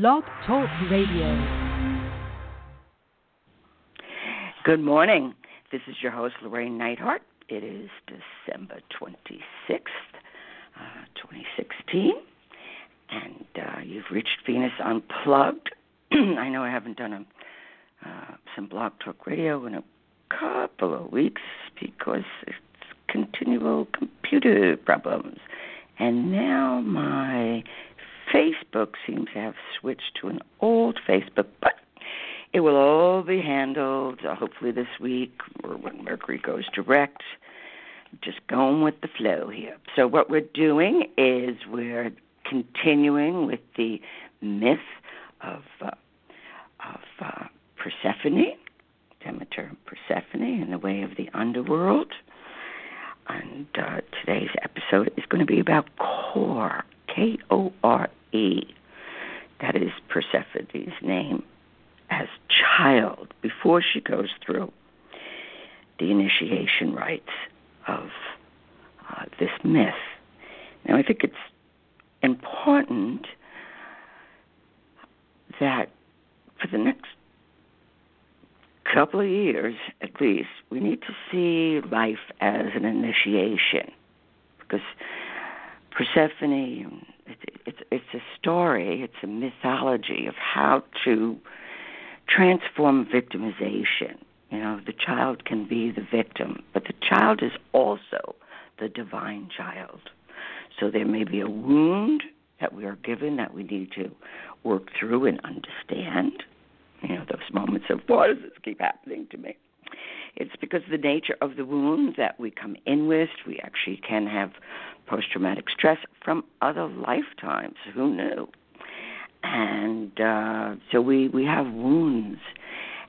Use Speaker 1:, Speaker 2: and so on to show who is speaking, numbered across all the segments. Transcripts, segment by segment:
Speaker 1: Blog Talk Radio.
Speaker 2: Good morning. This is your host, Llorraine Neithardt. It is December 26th, uh, 2016, and uh, you've reached Venus Unplugged. I know I haven't done a, uh, some Blog Talk Radio in a couple of weeks because it's continual computer problems. And now my Facebook seems to have switched to an old Facebook, but it will all be handled uh, hopefully this week or when Mercury goes direct. Just going with the flow here. So, what we're doing is we're continuing with the myth of, uh, of uh, Persephone, Demeter and Persephone, in the way of the underworld. And uh, today's episode is going to be about Kore K O R E. That is Persephone's name as child before she goes through the initiation rites of uh, this myth. Now, I think it's important that for the next couple of years at least, we need to see life as an initiation because Persephone, it's, it's a story, it's a mythology of how to transform victimization. You know, the child can be the victim, but the child is also the divine child. So there may be a wound that we are given that we need to work through and understand. You know, those moments of why does this keep happening to me? It's because the nature of the wound that we come in with, we actually can have post traumatic stress from other lifetimes. Who knew? And uh, so we, we have wounds.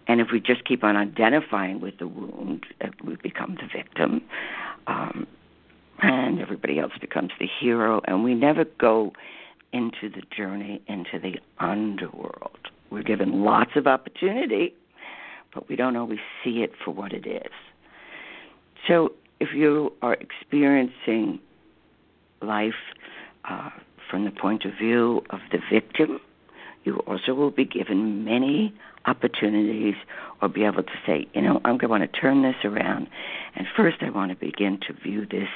Speaker 2: And if we just keep on identifying with the wound, uh, we become the victim. Um, and everybody else becomes the hero. And we never go into the journey into the underworld. We're given lots of opportunity, but we don't always see it for what it is. So if you are experiencing life uh, from the point of view of the victim, you also will be given many opportunities or be able to say, you know, I'm going to want to turn this around. And first, I want to begin to view this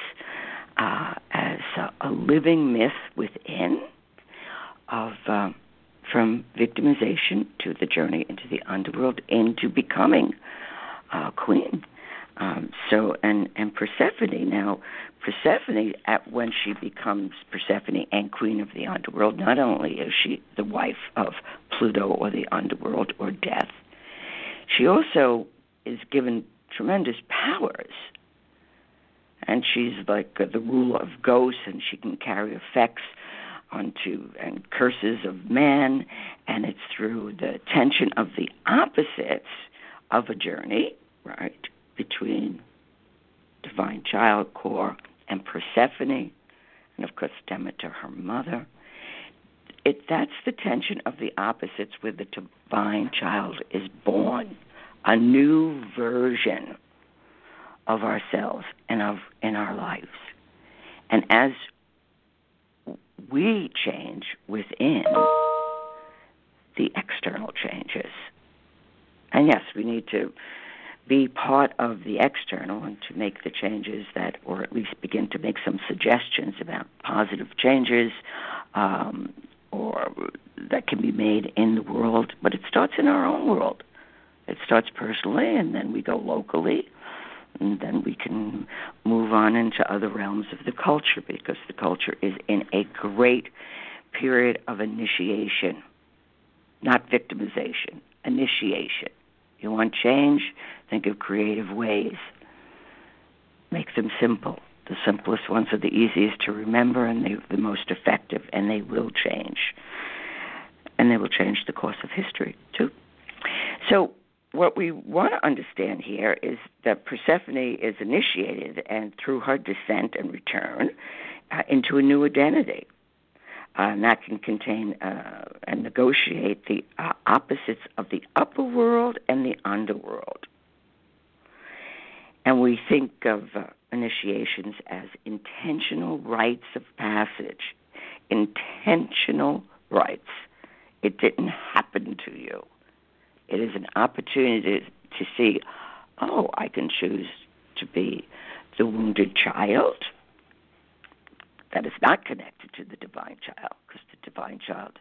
Speaker 2: uh, as a, a, living myth within of uh, from victimization to the journey into the underworld into becoming a queen. Um, so and and Persephone now Persephone at when she becomes Persephone and queen of the underworld, not only is she the wife of Pluto or the underworld or death, she also is given tremendous powers. And she's like uh, the ruler of ghosts, and she can carry effects onto and curses of man, and it's through the tension of the opposites of a journey, right? between divine child Kore and Persephone, and of course Demeter, her mother. It, that's the tension of the opposites where the divine child is born, a new version of ourselves and of in our lives. And as we change within, the external changes. And yes, we need to be part of the external and to make the changes that, or at least begin to make some suggestions about positive changes um, or that can be made in the world. But it starts in our own world. It starts personally, and then we go locally, and then we can move on into other realms of the culture because the culture is in a great period of initiation, not victimization, initiation. You want change? Think of creative ways. Make them simple. The simplest ones are the easiest to remember and they're the most effective, and they will change. And they will change the course of history, too. So, what we want to understand here is that Persephone is initiated, and through her descent and return, uh, into a new identity uh, and that can contain uh, and negotiate the uh, opposites of the upper world and the underworld. And we think of uh, initiations as intentional rites of passage, intentional rites. It didn't happen to you. It is an opportunity to see, oh, I can choose to be the wounded child that is not connected to the divine child, because the divine child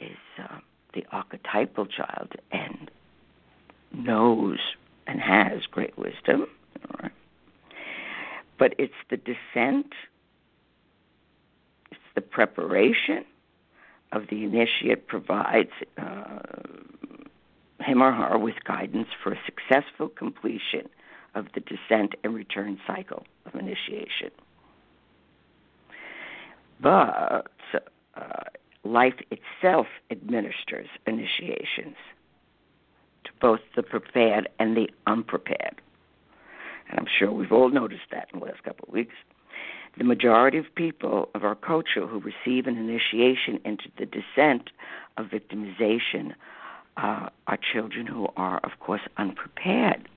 Speaker 2: is uh, the archetypal child and knows and has great wisdom. But it's the descent, it's the preparation of the initiate provides uh, him or her with guidance for a successful completion of the descent and return cycle of initiation. But uh, life itself administers initiations to both the prepared and the unprepared. And I'm sure we've all noticed that in the last couple of weeks. The majority of people of our culture who receive an initiation into the descent of victimization uh, are children who are, of course, unprepared.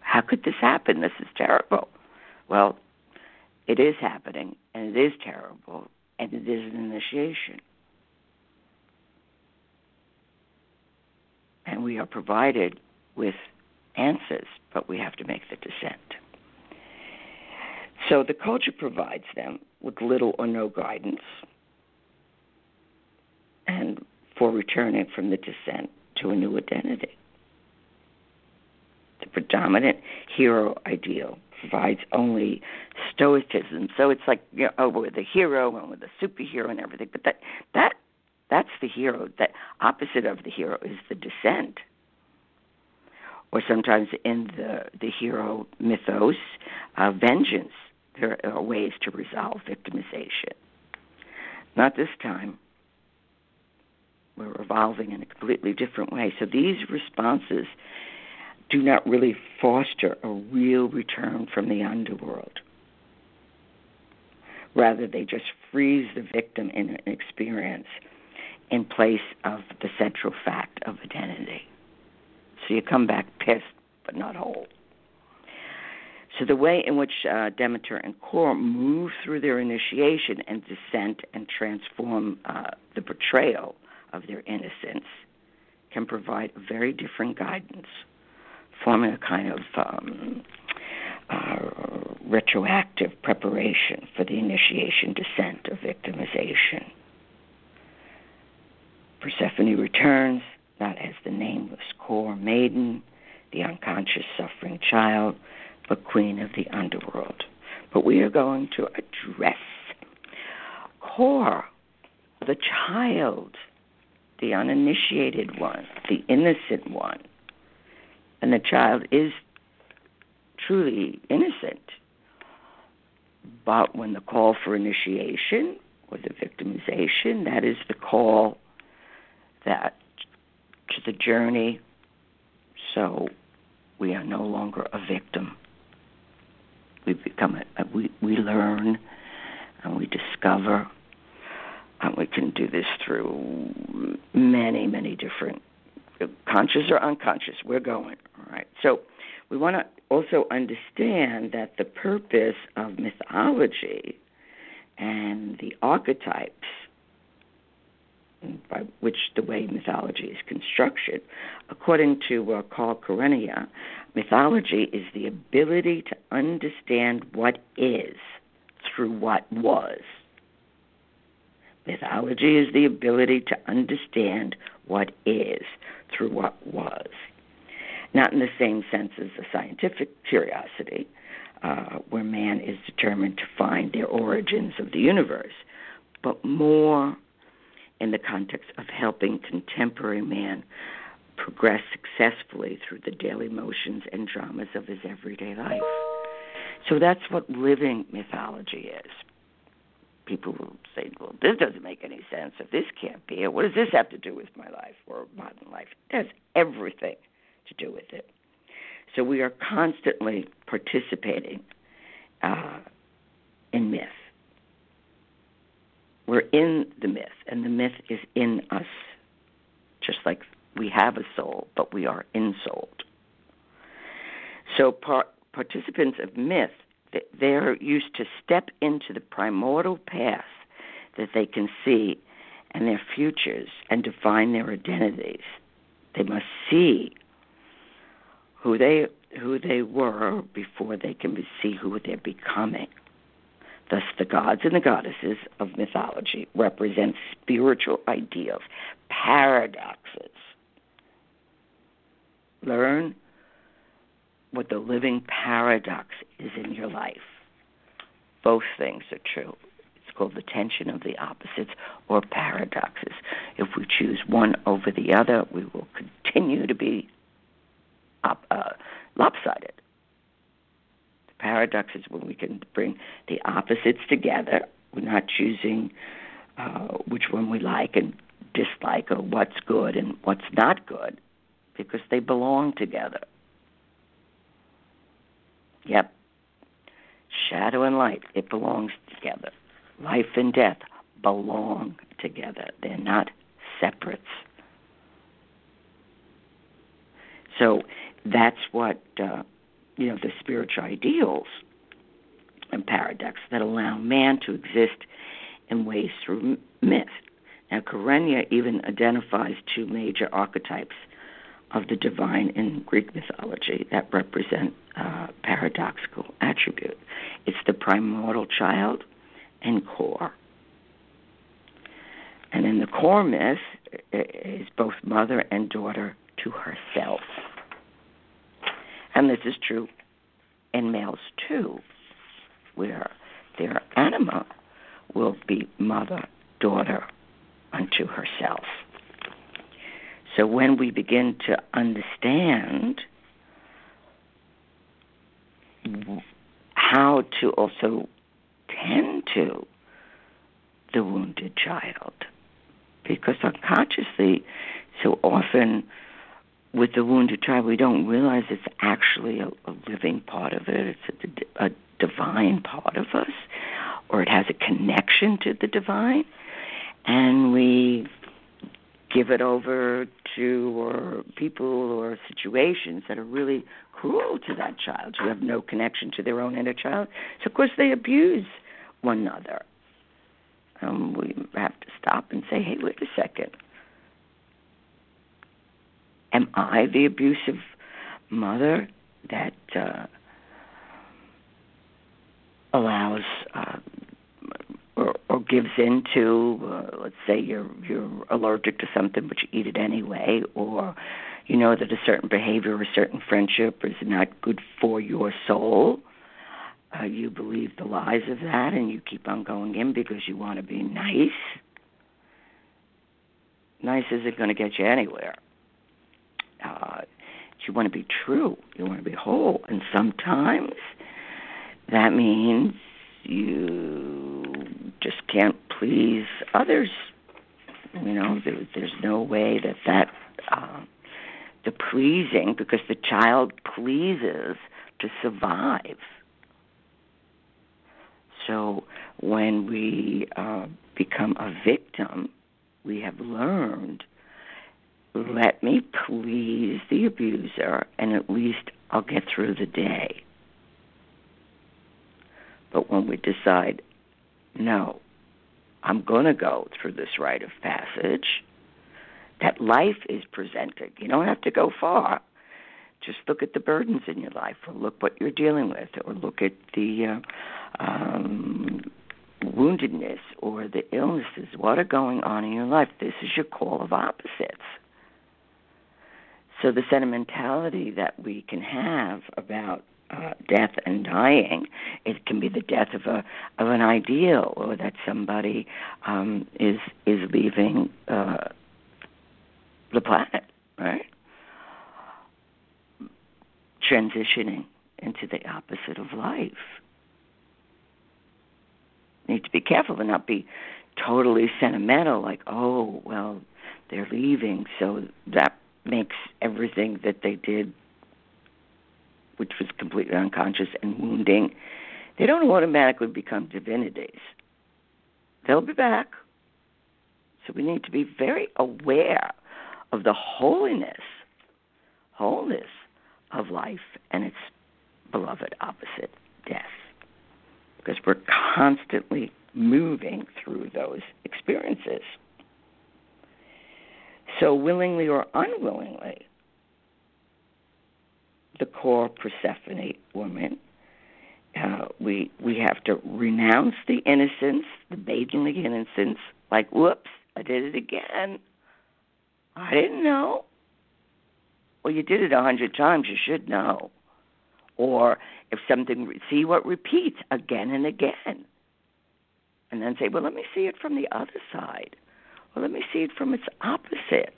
Speaker 2: How could this happen? This is terrible. Well, it is happening, and it is terrible, and it is an initiation. And we are provided with answers, but we have to make the descent. So the culture provides them with little or no guidance and for returning from the descent to a new identity. The predominant hero ideal provides only stoicism. So it's like you know, oh, we're the hero and we're the superhero and everything. But that that that's the hero. That opposite of the hero is the descent. Or sometimes in the the hero mythos, uh, vengeance. There are ways to resolve victimization. Not this time. We're evolving in a completely different way. So these responses do not really foster a real return from the underworld. Rather, they just freeze the victim in an experience in place of the central fact of identity. So you come back pissed, but not whole. So the way in which uh, Demeter and Kore move through their initiation and descent and transform uh, the betrayal of their innocence can provide very different guidance forming a kind of um, uh, retroactive preparation for the initiation descent of victimization. Persephone returns, not as the nameless Kore maiden, the unconscious suffering child, but queen of the underworld. But we are going to address Kore, the child, the uninitiated one, the innocent one and the child is truly innocent. But when the call for initiation or the victimization, that is the call that to the journey, so we are no longer a victim. We become a, we we learn and we discover, and we can do this through many many different conscious or unconscious. We're going. All right. So we want to also understand that the purpose of mythology and the archetypes by which the way mythology is constructed, according to uh, Carl Kerényi, mythology is the ability to understand what is through what was. Mythology is the ability to understand what is through what was. Not in the same sense as the scientific curiosity, uh, where man is determined to find the origins of the universe, but more in the context of helping contemporary man progress successfully through the daily motions and dramas of his everyday life. So that's what living mythology is people will say, well, this doesn't make any sense. If this can't be it, what does this have to do with my life or modern life? It has everything to do with it. So we are constantly participating uh, in myth. We're in the myth, and the myth is in us, just like we have a soul, but we are ensouled. So par- participants of myth they're used to step into the primordial path that they can see and their futures and define their identities. They must see who they who they were before they can see who they're becoming. Thus, the gods and the goddesses of mythology represent spiritual ideals, paradoxes. Learn what the living paradox is in your life. Both things are true. It's called the tension of the opposites or paradoxes. If we choose one over the other, we will continue to be op- uh, lopsided. The paradox is when we can bring the opposites together. We're not choosing uh, which one we like and dislike or what's good and what's not good because they belong together. Yep. Shadow and light, it belongs together. Life and death belong together. They're not separates. So that's what uh, you know the spiritual ideals and paradox that allow man to exist in ways through myth. Now, Kerényi even identifies two major archetypes of the divine in Greek mythology that represent uh, paradoxical attribute. It's the primordial child and Kore. And in the Kore myth is both mother and daughter to herself. And this is true in males too, where their anima will be mother, daughter unto herself. So when we begin to understand how to also tend to the wounded child, because unconsciously, so often with the wounded child, we don't realize it's actually a, a living part of it. It's a, a divine part of us, or it has a connection to the divine, and we give it over to or people or situations that are really cruel to that child who have no connection to their own inner child. So of course they abuse one another. Um, we have to stop and say, hey, wait a second. Am I the abusive mother that uh, allows uh, or, or gives in to, uh, let's say you're you're allergic to something but you eat it anyway, or you know that a certain behavior or a certain friendship is not good for your soul. Uh, you believe the lies of that and you keep on going in because you want to be nice. Nice isn't going to get you anywhere uh, you want to be true, you want to be whole, and sometimes that means you just can't please others. You know, there, there's no way that that uh, the pleasing, because the child pleases to survive. So when we uh, become a victim, we have learned let me please the abuser, and at least I'll get through the day. But when we decide, no, I'm going to go through this rite of passage, that life is presented. You don't have to go far. Just look at the burdens in your life, or look what you're dealing with, or look at the uh, um, woundedness or the illnesses. What are going on in your life? This is your call of opposites. So the sentimentality that we can have about uh, death and dying, it can be the death of a of an ideal, or that somebody um, is is leaving uh, the planet, right? Transitioning into the opposite of life. Need to be careful and not be totally sentimental, like, oh, well, they're leaving, so that makes everything that they did, which was completely unconscious and wounding, they don't automatically become divinities. They'll be back. So we need to be very aware of the holiness, wholeness of life and its beloved opposite, death. Because we're constantly moving through those experiences. So, willingly or unwillingly, the Kore Persephone woman, uh, we we have to renounce the innocence, the maidenly innocence. Like, whoops, I did it again. I didn't know. Well, you did it a hundred times. You should know. Or if something, see what repeats again and again. And then say, well, let me see it from the other side. Well, let me see it from its opposite.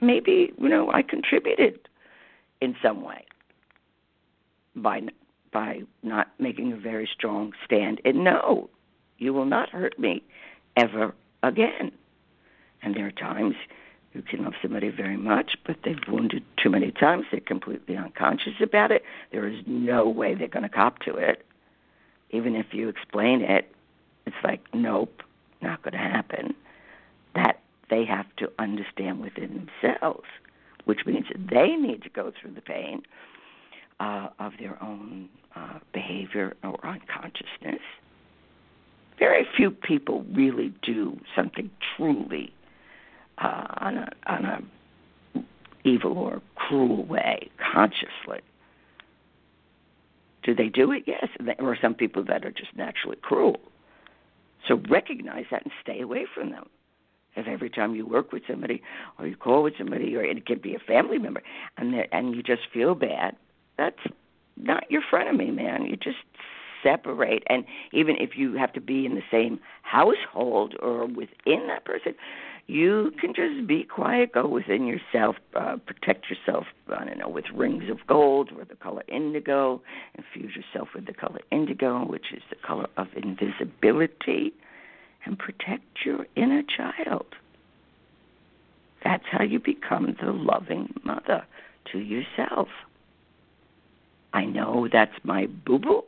Speaker 2: Maybe, you know, I contributed in some way by by not making a very strong stand. And no, you will not hurt me ever again. And there are times you can love somebody very much, but they've wounded too many times. They're completely unconscious about it. There is no way they're going to cop to it. Even if you explain it, it's like, nope, not going to happen. That they have to understand within themselves, which means that they need to go through the pain uh, of their own uh, behavior or unconsciousness. Very few people really do something truly uh, on a on a evil or cruel way consciously. Do they do it? Yes. There are some people that are just naturally cruel. So recognize that and stay away from them. If every time you work with somebody or you call with somebody, or it could be a family member, and and you just feel bad, that's not your frenemy, man. You just separate. And even if you have to be in the same household or within that person, you can just be quiet, go within yourself, uh, protect yourself, I don't know, with rings of gold or the color indigo, infuse yourself with the color indigo, which is the color of invisibility, and protect your inner child. That's how you become the loving mother to yourself. I know that's my boo boo,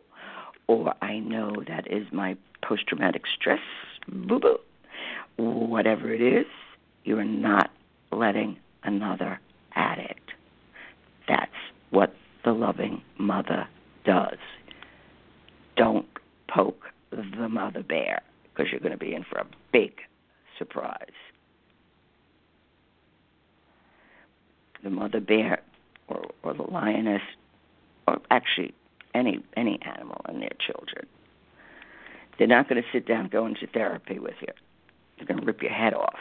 Speaker 2: or I know that is my post traumatic stress boo boo whatever it is, you're not letting another at it. That's what the loving mother does. Don't poke the mother bear because you're going to be in for a big surprise. The mother bear or, or the lioness, or actually any any animal and their children, they're not going to sit down and go into therapy with you They're going to rip your head off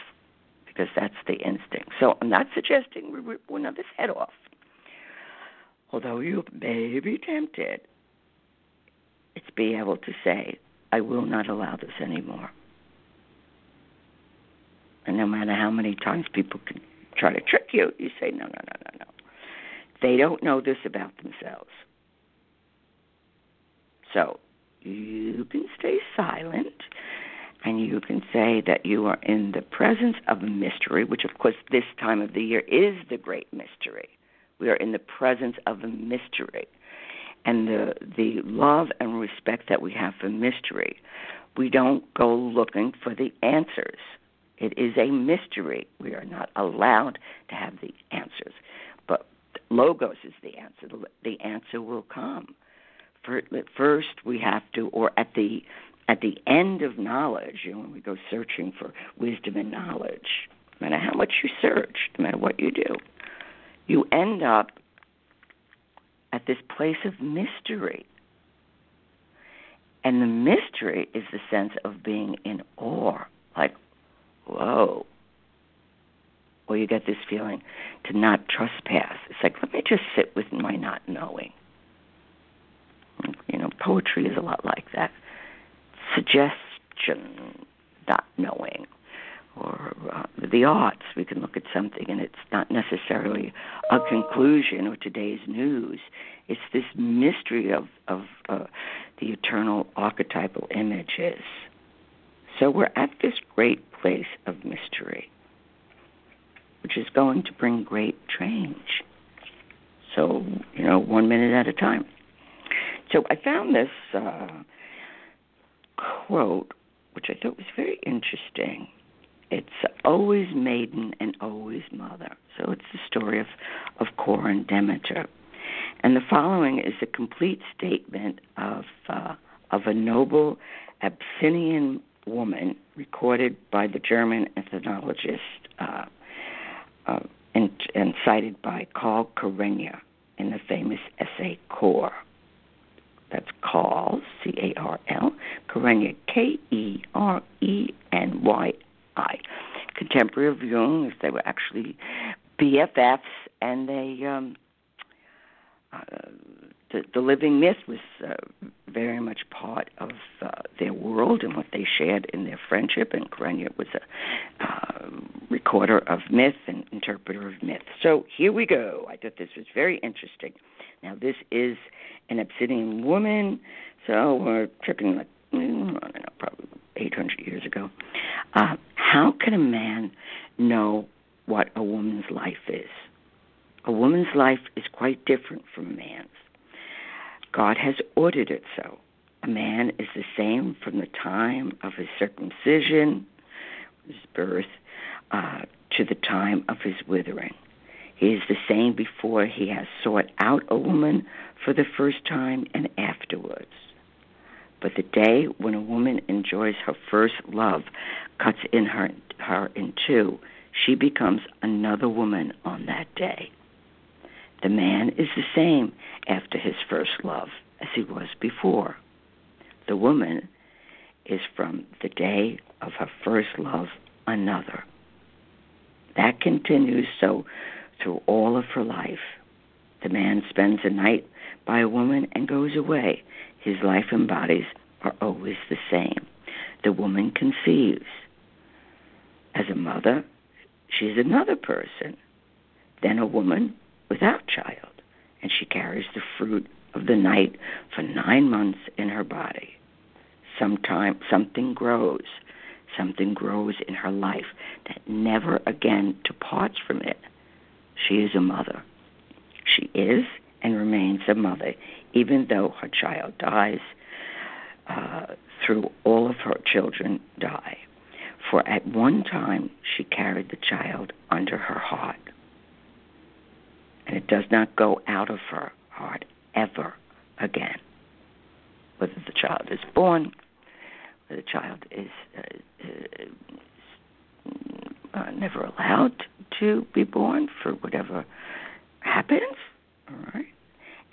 Speaker 2: because that's the instinct. So I'm not suggesting we rip one another's head off. Although you may be tempted, it's be able to say, I will not allow this anymore. And no matter how many times people can try to trick you, you say, no, no, no, no, no. They don't know this about themselves. So you can stay silent and you can say that you are in the presence of a mystery, which, of course, this time of the year is the great mystery. We are in the presence of a mystery. And the, the love and respect that we have for mystery, we don't go looking for the answers. It is a mystery. We are not allowed to have the answers. But logos is the answer. The answer will come. First, we have to, or at the at the end of knowledge, you know, when we go searching for wisdom and knowledge, no matter how much you search, no matter what you do, you end up at this place of mystery. And the mystery is the sense of being in awe, like, whoa. Or you get this feeling to not trespass. It's like, let me just sit with my not knowing. You know, poetry is a lot like that suggestion, not knowing, or uh, the arts. We can look at something and it's not necessarily a conclusion or today's news. It's this mystery of of uh, the eternal archetypal images. So we're at this great place of mystery, which is going to bring great change. So you know, one minute at a time. So I found this. Uh, quote, which I thought was very interesting. It's always maiden and always mother. So it's the story of, of Kore and Demeter. And the following is a complete statement of uh, of a noble Abyssinian woman recorded by the German ethnologist uh, uh, and, and cited by Carl Kerényi in the famous essay Kore. That's Carl, C A R L, Kerényi, K E R E N Y I. Contemporary of Jung, they were actually BFFs, and they um, uh, the, the living myth was uh, very much part of uh, their world and what they shared in their friendship. And Kerényi was a uh, recorder of myth and interpreter of myth. So here we go. I thought this was very interesting. Now this is an Abyssinian woman, so we're tripping like mm, I don't know, probably 800 years ago. Uh, how can a man know what a woman's life is? A woman's life is quite different from a man's. God has ordered it so. A man is the same from the time of his circumcision, his birth, uh, to the time of his withering. He is the same before he has sought out a woman for the first time and afterwards. But the day when a woman enjoys her first love cuts in her, her in two, she becomes another woman on that day. The man is the same after his first love as he was before. The woman is from the day of her first love another. That continues so through all of her life. The man spends a night by a woman and goes away. His life and bodies are always the same. The woman conceives. As a mother, she's another person. than a woman without child, and she carries the fruit of the night for nine months in her body. Sometime something grows, something grows in her life that never again departs from it. She is a mother. She is and remains a mother, even though her child dies. Uh, through all of her children die. For at one time she carried the child under her heart and it does not go out of her heart ever again. Whether the child is born, whether the child is uh, uh, uh, never allowed to be born for whatever happens, all right,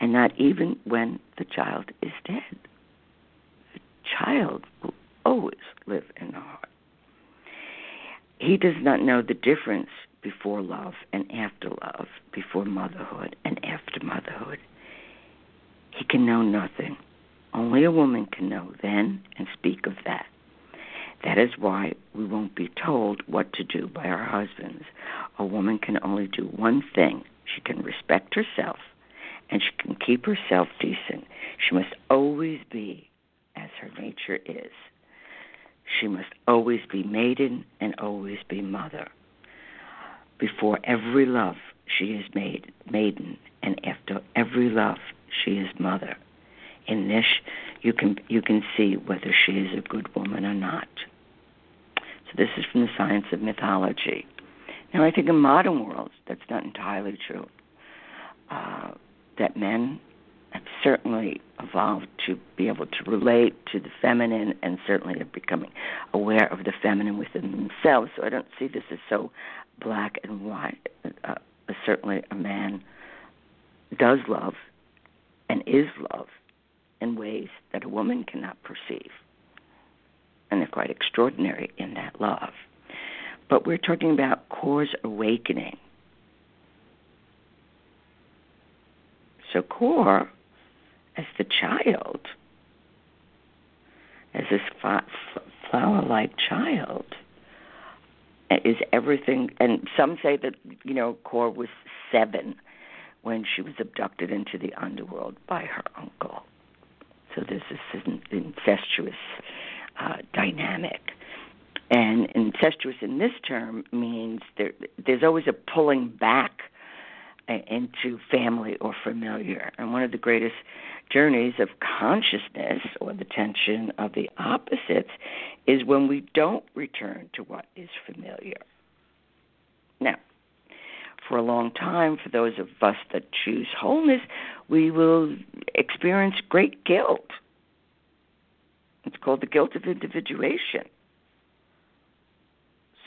Speaker 2: and not even when the child is dead. The child will always live in the heart. He does not know the difference before love and after love, before motherhood and after motherhood. He can know nothing. Only a woman can know then and speak of that. That is why we won't be told what to do by our husbands. A woman can only do one thing she can respect herself and she can keep herself decent. She must always be as her nature is. She must always be maiden and always be mother. Before every love, she is made maiden, and after every love, she is mother. In this, you can you can see whether she is a good woman or not. So this is from the science of mythology. Now, I think in modern worlds, that's not entirely true. Uh, that men have certainly evolved to be able to relate to the feminine and certainly are becoming aware of the feminine within themselves. So I don't see this as so black and white. Uh, certainly, a man does love and is loved in ways that a woman cannot perceive. And they're quite extraordinary in that love. But we're talking about Kore's awakening. Kore, as the child, as this flower like child, is everything. And some say that you know Kore was seven when she was abducted into the underworld by her uncle. So this is an incestuous uh, dynamic. And incestuous in this term means there, there's always a pulling back into family or familiar. And one of the greatest journeys of consciousness or the tension of the opposites is when we don't return to what is familiar. Now, for a long time, for those of us that choose wholeness, we will experience great guilt. It's called the guilt of individuation.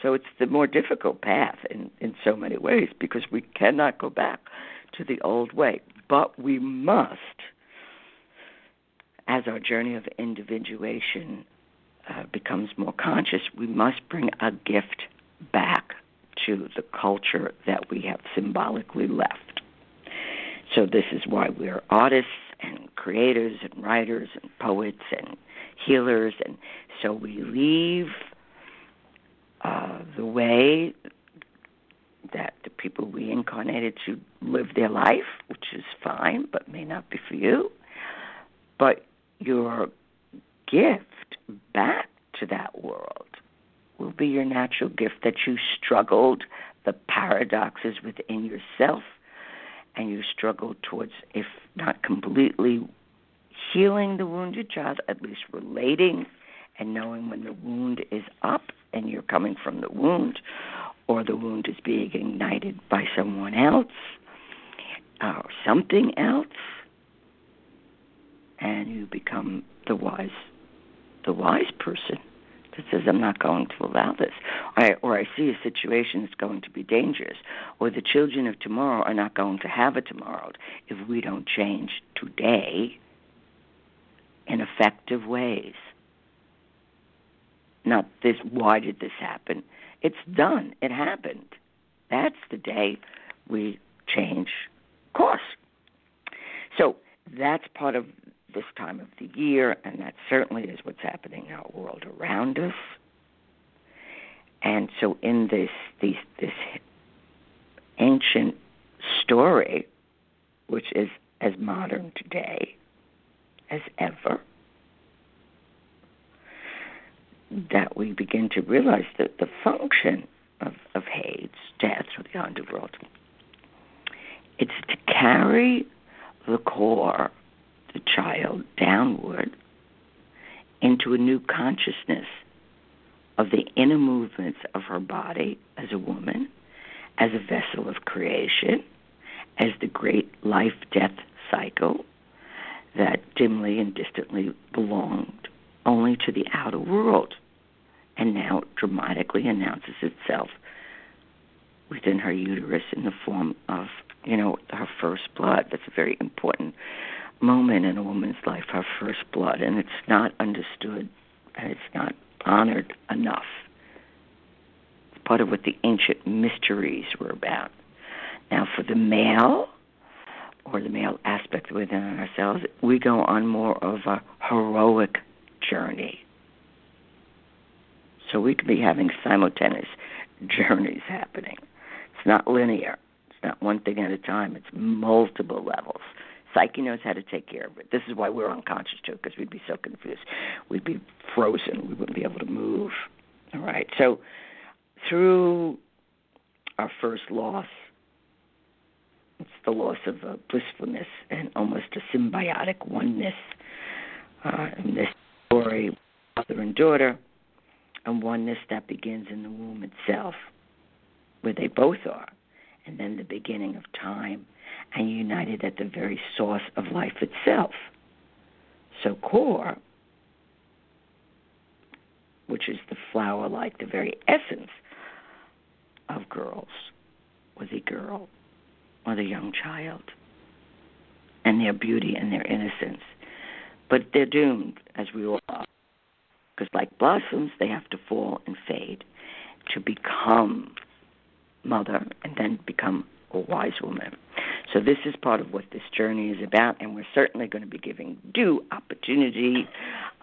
Speaker 2: So it's the more difficult path in, in so many ways because we cannot go back to the old way. But we must, as our journey of individuation uh, becomes more conscious, we must bring a gift back to the culture that we have symbolically left. So, this is why we're artists and creators and writers and poets and healers. And so we leave uh, the way that the people reincarnated to live their life, which is fine, but may not be for you. But your gift back to that world will be your natural gift that you struggled the paradoxes within yourself and you struggled towards, if not completely healing the wounded child, at least relating and knowing when the wound is up and you're coming from the wound, or the wound is being ignited by someone else or something else, and you become the wise, the wise person that says, I'm not going to allow this. I, or I see a situation that's going to be dangerous. Or the children of tomorrow are not going to have a tomorrow if we don't change today in effective ways. Not this, why did this happen? It's done. It happened. That's the day we change course. So that's part of this time of the year, and that certainly is what's happening in our world around us. And so, in this these, this ancient story, which is as modern today as ever, that we realize that the function of, of Hades, death, or the underworld, it's to carry the Kore the child downward into a new consciousness of the inner movements of her body as a woman, as a vessel of creation, as the great life death cycle that dimly and distantly belonged only to the outer world and now dramatically announces itself within her uterus in the form of, you know, her first blood. That's a very important moment in a woman's life, her first blood, and it's not understood and it's not honored enough. It's part of what the ancient mysteries were about. Now, for the male, or the male aspect within ourselves, we go on more of a heroic journey. So we could be having simultaneous journeys happening. It's not linear. It's not one thing at a time. It's multiple levels. Psyche knows how to take care of it. This is why we're unconscious too, because we'd be so confused. We'd be frozen. We wouldn't be able to move. All right. So through our first loss, it's the loss of uh, blissfulness and almost a symbiotic oneness uh, in this story, mother and daughter, and oneness that begins in the womb itself, where they both are, and then the beginning of time and united at the very source of life itself. So, Kore, which is the flower like, the very essence of girls, was a girl or the young child, and their beauty and their innocence. But they're doomed, as we all are, because like blossoms, they have to fall and fade to become mother and then become a wise woman. So this is part of what this journey is about, and we're certainly going to be giving due opportunity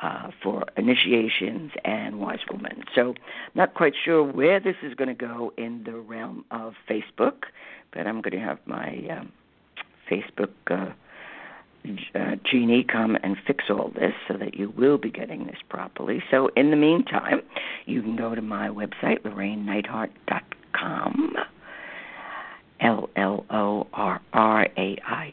Speaker 2: uh, for initiations and wise women. So not quite sure where this is going to go in the realm of Facebook, but I'm going to have my um, Facebook. Uh, uh, genie come and fix all this so that you will be getting this properly. So, in the meantime, you can go to my website, llorraineneithardt.com L L O R R A I